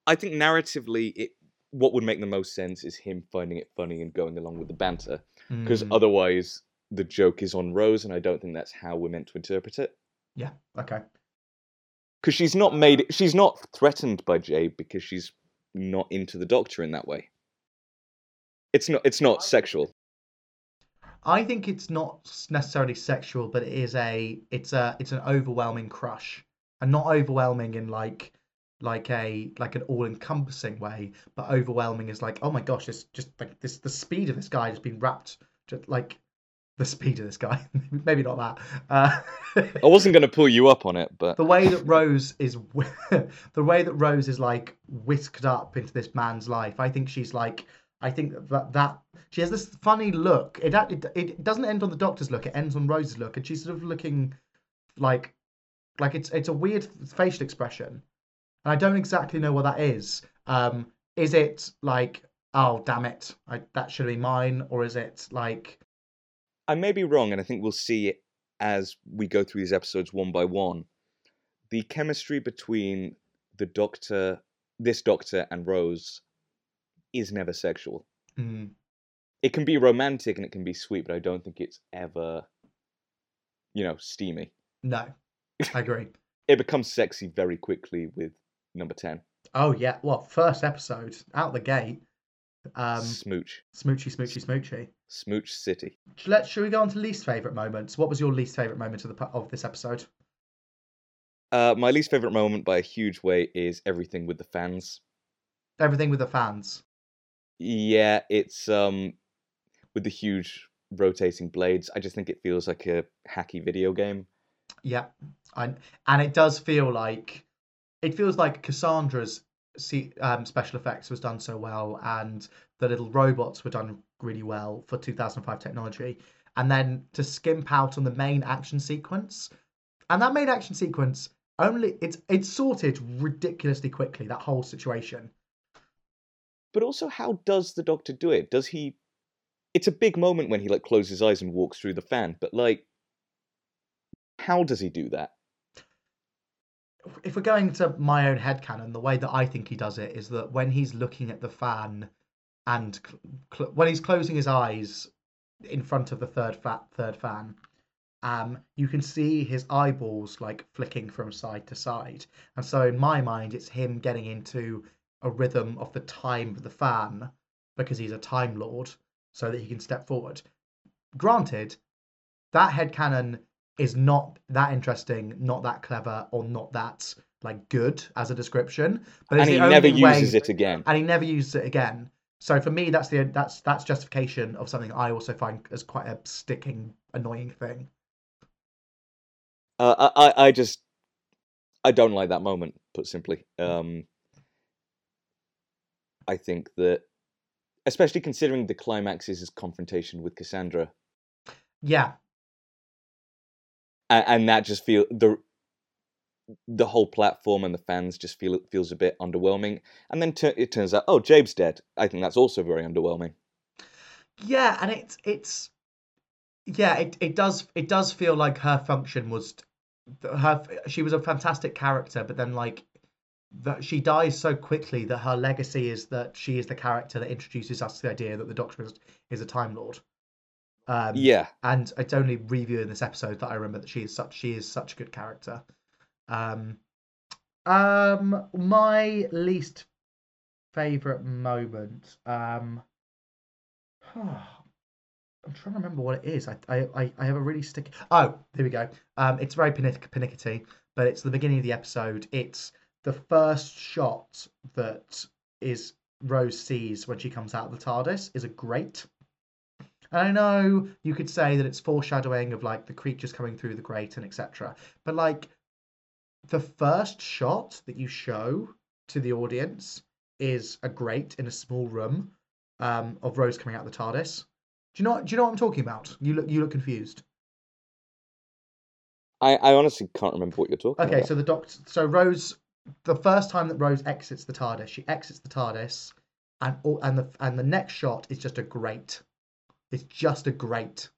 I think narratively, it what would make the most sense is him finding it funny and going along with the banter, because Hmm, otherwise the joke is on Rose, and I don't think that's how we're meant to interpret it. Yeah. Okay. because she's not made she's not threatened by Jabe because she's not into the doctor in that way. It's not it's not sexual. I think it's not necessarily sexual, but it is a it's a it's an overwhelming crush, and not overwhelming in like like a like an all encompassing way, but overwhelming is like oh my gosh, it's just like this the speed of this guy has been wrapped just like the speed of this guy. Maybe not that. Uh, I wasn't going to pull you up on it, but the way that Rose is the way that Rose is like whisked up into this man's life. I think she's like I think that that she has this funny look. It it, it doesn't end on the doctor's look. It ends on Rose's look, and she's sort of looking like like it's it's a weird facial expression, and I don't exactly know what that is. Um, is it like oh damn it, I, that should be mine, or is it like I may be wrong, and I think we'll see it as we go through these episodes one by one. The chemistry between the Doctor, this Doctor, and Rose is never sexual. mm, It can be romantic and it can be sweet, but I don't think it's ever, you know, steamy. no? I agree. It becomes sexy very quickly with number 10, Oh yeah, well, first episode out the gate. Um, Smooch. smoochy, smoochy, smoochy. Smooch City. Let's. Should we go on to least favorite moments? What was your least favorite moment of the of this episode? Uh, my least favorite moment by a huge way is everything with the fans. Everything with the fans. Yeah, it's um with the huge rotating blades. I just think it feels like a hacky video game. Yeah, and and it does feel like it feels like Cassandra's see, um, special effects was done so well, and the little robots were done really well for 2005 technology, and then to skimp out on the main action sequence, and that main action sequence only it's it's sorted ridiculously quickly. That whole situation. But also, how does the Doctor do it? Does he? It's a big moment when he like closes his eyes and walks through the fan. But like, how does he do that? if we're going to my own head headcanon, the way that I think he does it is that when he's looking at the fan and when he's closing his eyes in front of the third fa- third fan, um, you can see his eyeballs like flicking from side to side. And so in my mind, it's him getting into a rhythm of the time of the fan because he's a time lord, so that he can step forward. Granted, that head headcanon is not that interesting, not that clever, or not that like good as a description. But and he never only way- uses it again. and he never uses it again. So for me, that's the that's that's justification of something I also find as quite a sticking, annoying thing. Uh, I, I, just, I don't like that moment. Put simply, um, I think that, especially considering the climax is his confrontation with Cassandra, Yeah, and, and that just feel the the whole platform and the fans just feel it feels a bit underwhelming. And then it turns out, oh, Jabe's dead. I think that's also very underwhelming. yeah, and it's it's yeah, it, it does it does feel like her function was her she was a fantastic character, but then like that she dies so quickly that her legacy is that she is the character that introduces us to the idea that the Doctor is, is a Time Lord. Um, Yeah, and it's only reviewing this episode that I remember that she is such she is such a good character. Um, um, my least favorite moment. Um, I'm trying to remember what it is. I I I- have a really sticky. Oh, here we go. Um, it's very panic- panickety, but it's the beginning of the episode. It's the first shot that is Rose sees when she comes out of the TARDIS is a grate. And I know you could say that it's foreshadowing of like the creatures coming through the grate and etc. But like the first shot that you show to the audience is a grate in a small room um, of Rose coming out of the TARDIS. Do you know? Do you know what I'm talking about? You look. You look confused. I, I honestly can't remember what you're talking Okay, about. so the doctor. So Rose, the first time that Rose exits the TARDIS, she exits the TARDIS, and all, and the and the next shot is just a grate. It's just a grate.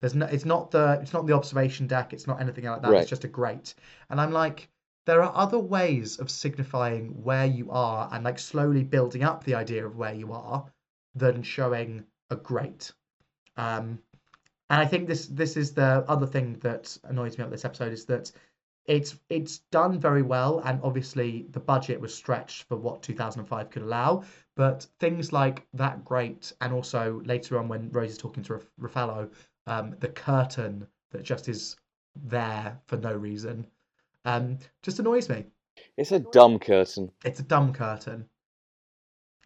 There's no. It's not the. It's not the observation deck. It's not anything like that. Right. It's just a grate. And I'm like, there are other ways of signifying where you are and like slowly building up the idea of where you are than showing a grate. Um, and I think this this is the other thing that annoys me about this episode is that it's it's done very well, and obviously the budget was stretched for what 2005 could allow. But things like that great, and also later on when Rose is talking to Raf- Raffalo, um, the curtain that just is there for no reason, um, just annoys me. It's a dumb curtain. It's a dumb curtain.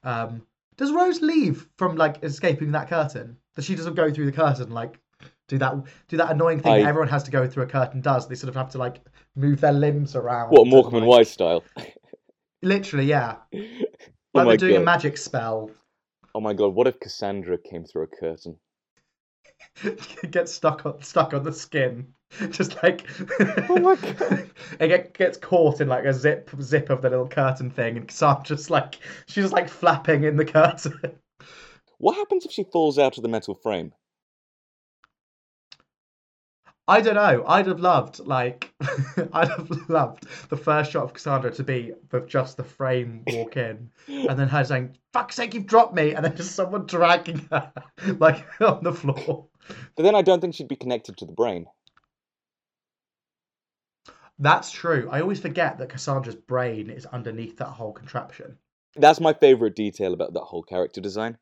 Um, does Rose leave from like escaping that curtain? Does she doesn't go through the curtain like do that do that annoying thing I- that everyone has to go through a curtain does? They sort of have to like move their limbs around. What Morecambe and like- Wise style? Literally, yeah. oh Like my they're doing god! a magic spell. oh my god! What if Cassandra came through a curtain? gets stuck on stuck on the skin. Just like Oh my God. it get, gets caught in like a zip zip of the little curtain thing, and Sam just like she's just like flapping in the curtain. What happens if she falls out of the metal frame? I don't know. I'd have loved like I'd have loved the first shot of Cassandra to be with just the frame walk in, and then her saying "fuck's sake, you've dropped me," and then just someone dragging her like on the floor. But then I don't think she'd be connected to the brain. That's true. I always forget that Cassandra's brain is underneath that whole contraption. That's my favorite detail about that whole character design.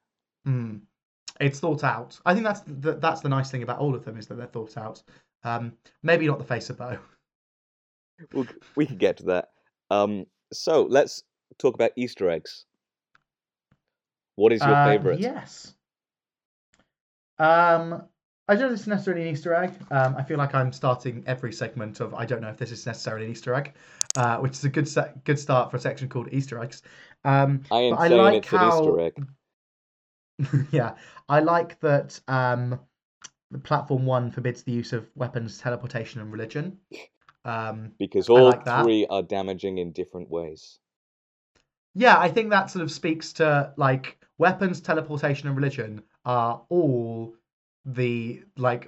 Mm. It's thought out. I think that's the, that's the nice thing about all of them is that they're thought out. Um, maybe not the face of Boe. We'll, we can get to that. Um, so let's talk about Easter eggs. What is your Uh, favorite? Yes. Um, I don't know if this is necessarily an Easter egg. Um, I feel like I'm starting every segment of I don't know if this is necessarily an Easter egg, uh, which is a good se- good start for a section called Easter eggs. Um, I am but I saying like it's an Easter egg. yeah, I like that um, platform one forbids the use of weapons, teleportation, and religion. Um, Because all like three are damaging in different ways. yeah, I think that sort of speaks to like weapons, teleportation, and religion are all the like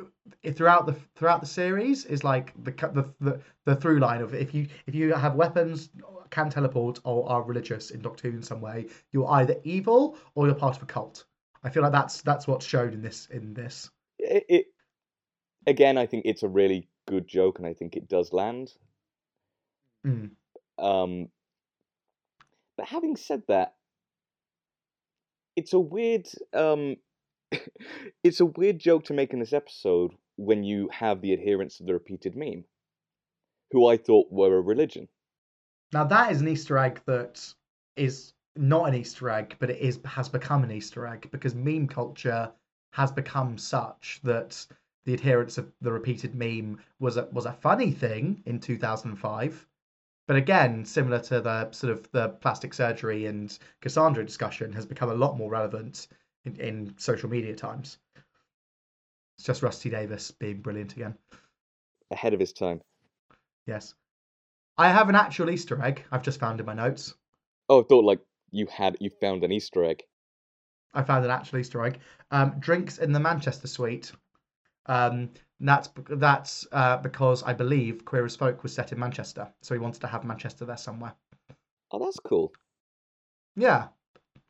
throughout the throughout the series is like the the the, the through line of if you if you have weapons can teleport or are religious in Doctor Who in some way you're either evil or you're part of a cult I feel like that's that's what's shown in this in this It, it again, I think it's a really good joke, and I think it does land. Mm. Um, but having said that, it's a weird um, it's a weird joke to make in this episode when you have the adherents of the repeated meme, who I thought were a religion. now that is an Easter egg that is not an Easter egg but it is has become an Easter egg because meme culture has become such that the adherents of the repeated meme was a was a funny thing in 2005 but again similar to the sort of the plastic surgery and cassandra discussion has become a lot more relevant in, in social media times. It's just Rusty Davies being brilliant again. Ahead of his time. yes. I have an actual easter egg i've just found in my notes. Oh, I thought like you had you found an Easter egg. I found an actual Easter egg. Um, drinks in the Manchester suite. Um, that's that's uh, because I believe Queer as Folk was set in Manchester, so he wanted to have Manchester there somewhere. Oh, that's cool. Yeah,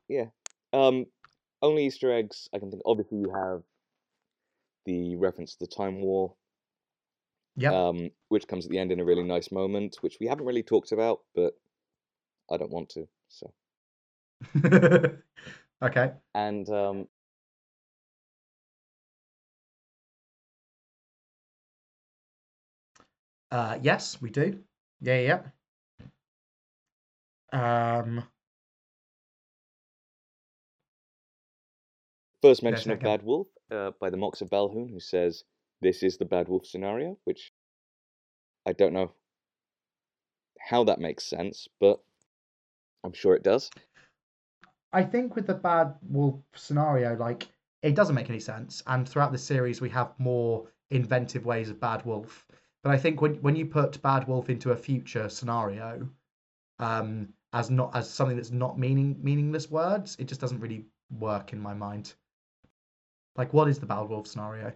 Yeah. Um, only Easter eggs I can think. Obviously, you have the reference to the Time War, Yep. um, which comes at the end in a really nice moment, which we haven't really talked about, but I don't want to. So, okay. and um, Uh, yes, we do. Yeah, yeah. Um, first mention of. Bad Wolf uh, by the Moxx of Balhoon, who says this is the Bad Wolf scenario, which I don't know how that makes sense, but I'm sure it does. I think with the bad wolf scenario, like it doesn't make any sense. And throughout the series, we have more inventive ways of bad wolf. But I think when when you put bad wolf into a future scenario, um, as not as something that's not meaning meaningless words, it just doesn't really work in my mind. Like, what is the bad wolf scenario?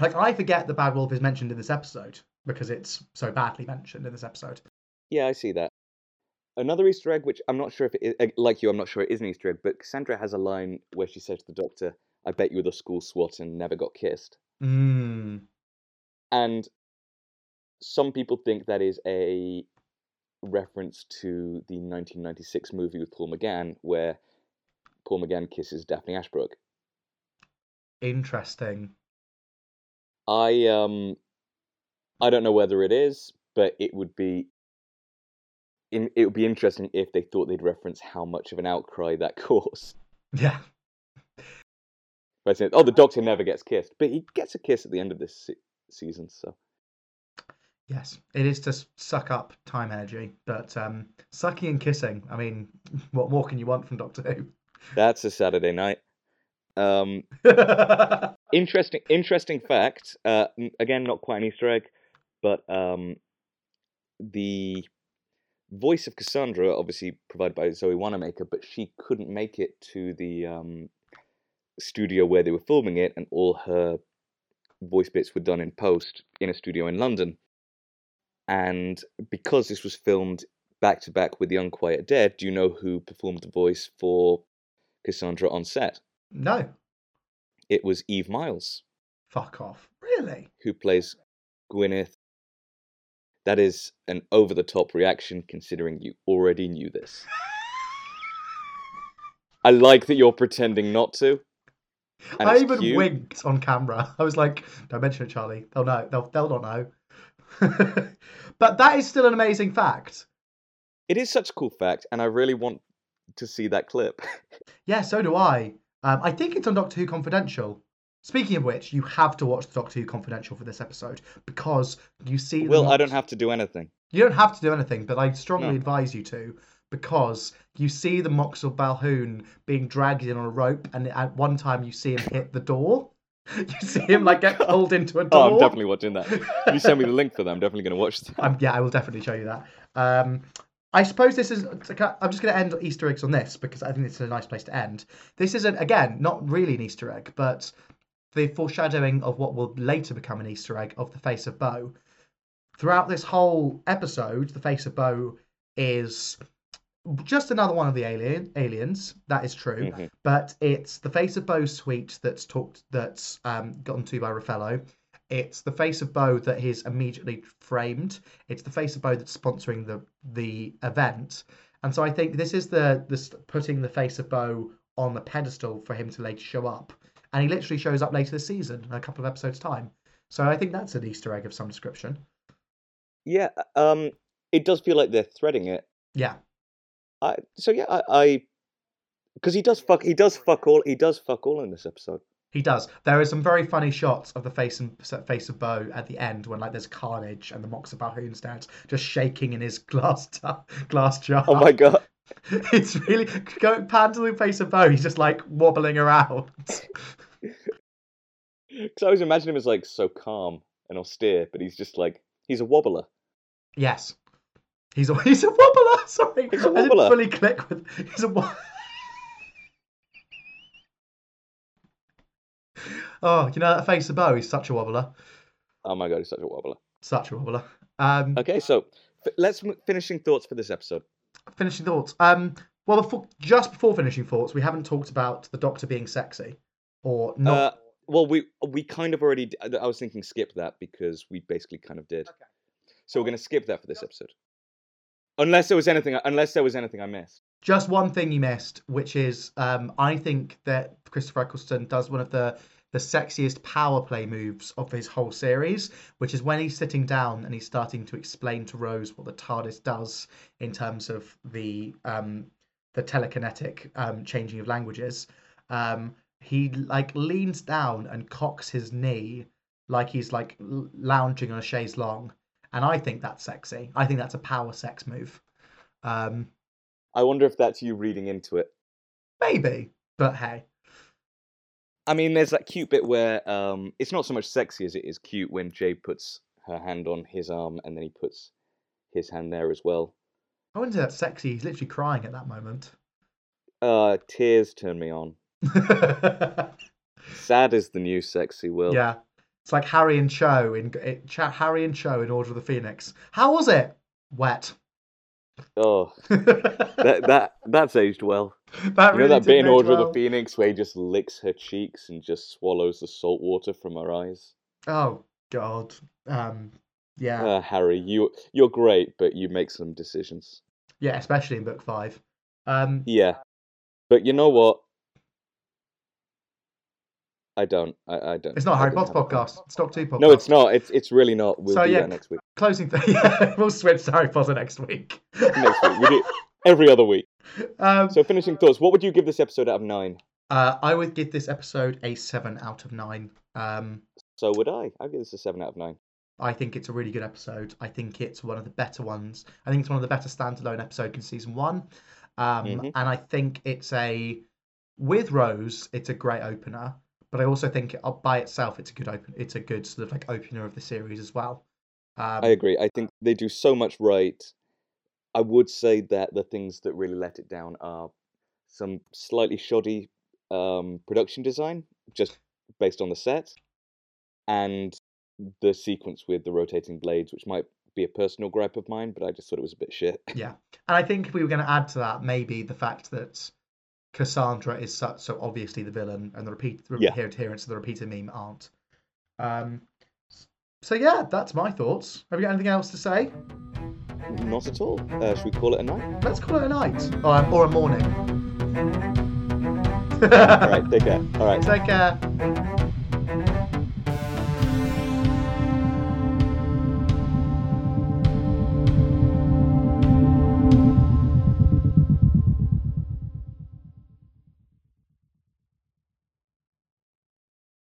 Like, I forget the bad wolf is mentioned in this episode because it's so badly mentioned in this episode. Yeah, I see that. Another Easter egg, which I'm not sure if it is, like you, I'm not sure it is an Easter egg, but Cassandra has a line where she says to the doctor, I bet you were the school swat and never got kissed. Mm. And some people think that is a reference to the 1996 movie with Paul McGann, where Paul McGann kisses Daphne Ashbrook. Interesting. I um, I don't know whether it is, but it would be. In, it would be interesting if they thought they'd reference how much of an outcry that caused. Yeah. "Oh, the Doctor never gets kissed," but he gets a kiss at the end of this se- season. So Yes, it is to suck up time energy, but um, sucking and kissing. I mean, what more can you want from Doctor Who? that's a Saturday night. Um, interesting interesting fact uh again not quite an easter egg but um the voice of cassandra obviously provided by zoe wanamaker but she couldn't make it to the um studio where they were filming it and all her voice bits were done in post in a studio in london and because this was filmed back to back with the unquiet dead do you know who performed the voice for cassandra on set no, it was eve miles fuck off. Really? who plays Gwyneth. That is an over the top reaction considering you already knew this. I like that you're pretending not to. I even cute. winked on camera. I was like, "Don't mention it, Charlie. They'll know. They'll they'll not know." but that is still an amazing fact. It is such a cool fact, and I really want to see that clip. Yeah, so do I. Um, I think it's on Doctor Who Confidential. Speaking of which, you have to watch the Doctor Who Confidential for this episode because you see. the Will, I don't have to do anything. You don't have to do anything, but I strongly No. advise you to because you see the Moxx of Balhoon being dragged in on a rope, and at one time you see him hit the door. You see him like get pulled into a door. Oh, I'm definitely watching that. You send me the link for that, I'm definitely going to watch that. Um, yeah, I will definitely show you that. Um, I suppose this is. I'm just going to end Easter eggs on this because I think this is a nice place to end. This is an, again not really an Easter egg, but the foreshadowing of what will later become an Easter egg of the face of Boe. Throughout this whole episode, the face of Boe is just another one of the alien aliens. That is true, Mhm. but it's the face of Boe suite that's talked that's um, gotten to by Raffalo. It's the face of Boe that he's immediately framed. It's the face of Boe that's sponsoring the the event, and so I think this is the this putting the face of Boe on the pedestal for him to later show up, and he literally shows up later this season in a couple of episodes time. So I think that's an Easter egg of some description. Yeah, um, it does feel like they're threading it. Yeah, I, so yeah, I, because he does fuck, he does fuck all, he does fuck all in this episode. he does. There are some very funny shots of the face and face of Boe at the end when like there's carnage and the Moxx of Balhoon stands just shaking in his glass t- glass jar. Oh my god. it's really go pan to the face of Boe. He's just like wobbling around. Because I always imagine him as like so calm and austere, but he's just like he's a wobbler. Yes, he's a he's a wobbler. Sorry, He's a I didn't wobbler. fully click with. He's a. wo- oh, you know that face of Boe. He's such a wobbler. Oh my god, he's such a wobbler. Such a wobbler. Um, Okay, so f- let's m- finishing thoughts for this episode. finishing thoughts. Um, well, before, just before finishing thoughts, we haven't talked about the Doctor being sexy, or not. Uh, well, we we kind of already. I was thinking skip that because we basically kind of did. So we're going to skip that for this episode. Unless there was anything, unless there was anything I missed. Just one thing you missed, which is um, I think that Christopher Eccleston does one of the the sexiest power play moves of his whole series, which is when he's sitting down and he's starting to explain to Rose what the TARDIS does in terms of the um, the telekinetic um, changing of languages. Um, he like leans down and cocks his knee like he's like l- lounging on a chaise longue and I think that's sexy. I think that's a power sex move. Um, I wonder if that's you reading into it. Maybe, but hey, I mean, there's that cute bit where um, it's not so much sexy as it is cute when Jay puts her hand on his arm and then he puts his hand there as well. I wouldn't say that's sexy. He's literally crying at that moment. Uh, tears turn me on. Sad is the new sexy, Will. yeah, it's like Harry and Cho in it, Cha- Harry and Cho in Order of the Phoenix. How was it? Wet. Oh, that that that that's aged well. You really know that bit in Order of the Phoenix where he just licks her cheeks and just swallows the salt water from her eyes. Oh God. Um, Yeah, Uh, Harry, you you're great, but you make some decisions. yeah, especially in book five. Um, Yeah, but you know what? I don't. I, I don't. it's not Harry Potter have a plan. podcast. It's Doctor Who podcast. No, it's not. It's it's really not. We'll So, do yeah, that next week. Closing thing. Yeah, we'll switch to Harry Potter next week. Next week. We do every other week. um, So finishing thoughts. What would you give this episode out of nine? uh, I would give this episode a seven out of nine. Um, So would I. I'd give this a seven out of nine. I think it's a really good episode. I think it's one of the better ones. I think it's one of the better standalone episodes in season one. Um, Mhm. And I think it's a, with Rose, it's a great opener. But I also think uh, by itself, it's a good open. It's a good sort of like opener of the series as well. Um, I agree. I think they do so much right. I would say that the things that really let it down are some slightly shoddy um, production design, just based on the set, and the sequence with the rotating blades, which might be a personal gripe of mine, but I just thought it was a bit shit. Yeah, and I think if we were going to add to that, maybe the fact that Cassandra is such so obviously the villain, and the repeat the Yeah. adherents to the repeated meme aren't. Um, so yeah, that's my thoughts. Have you got anything else to say? Not at all. Uh, should we call it a night? Let's call it a night or, or a morning. All right, take care. All right. Take care.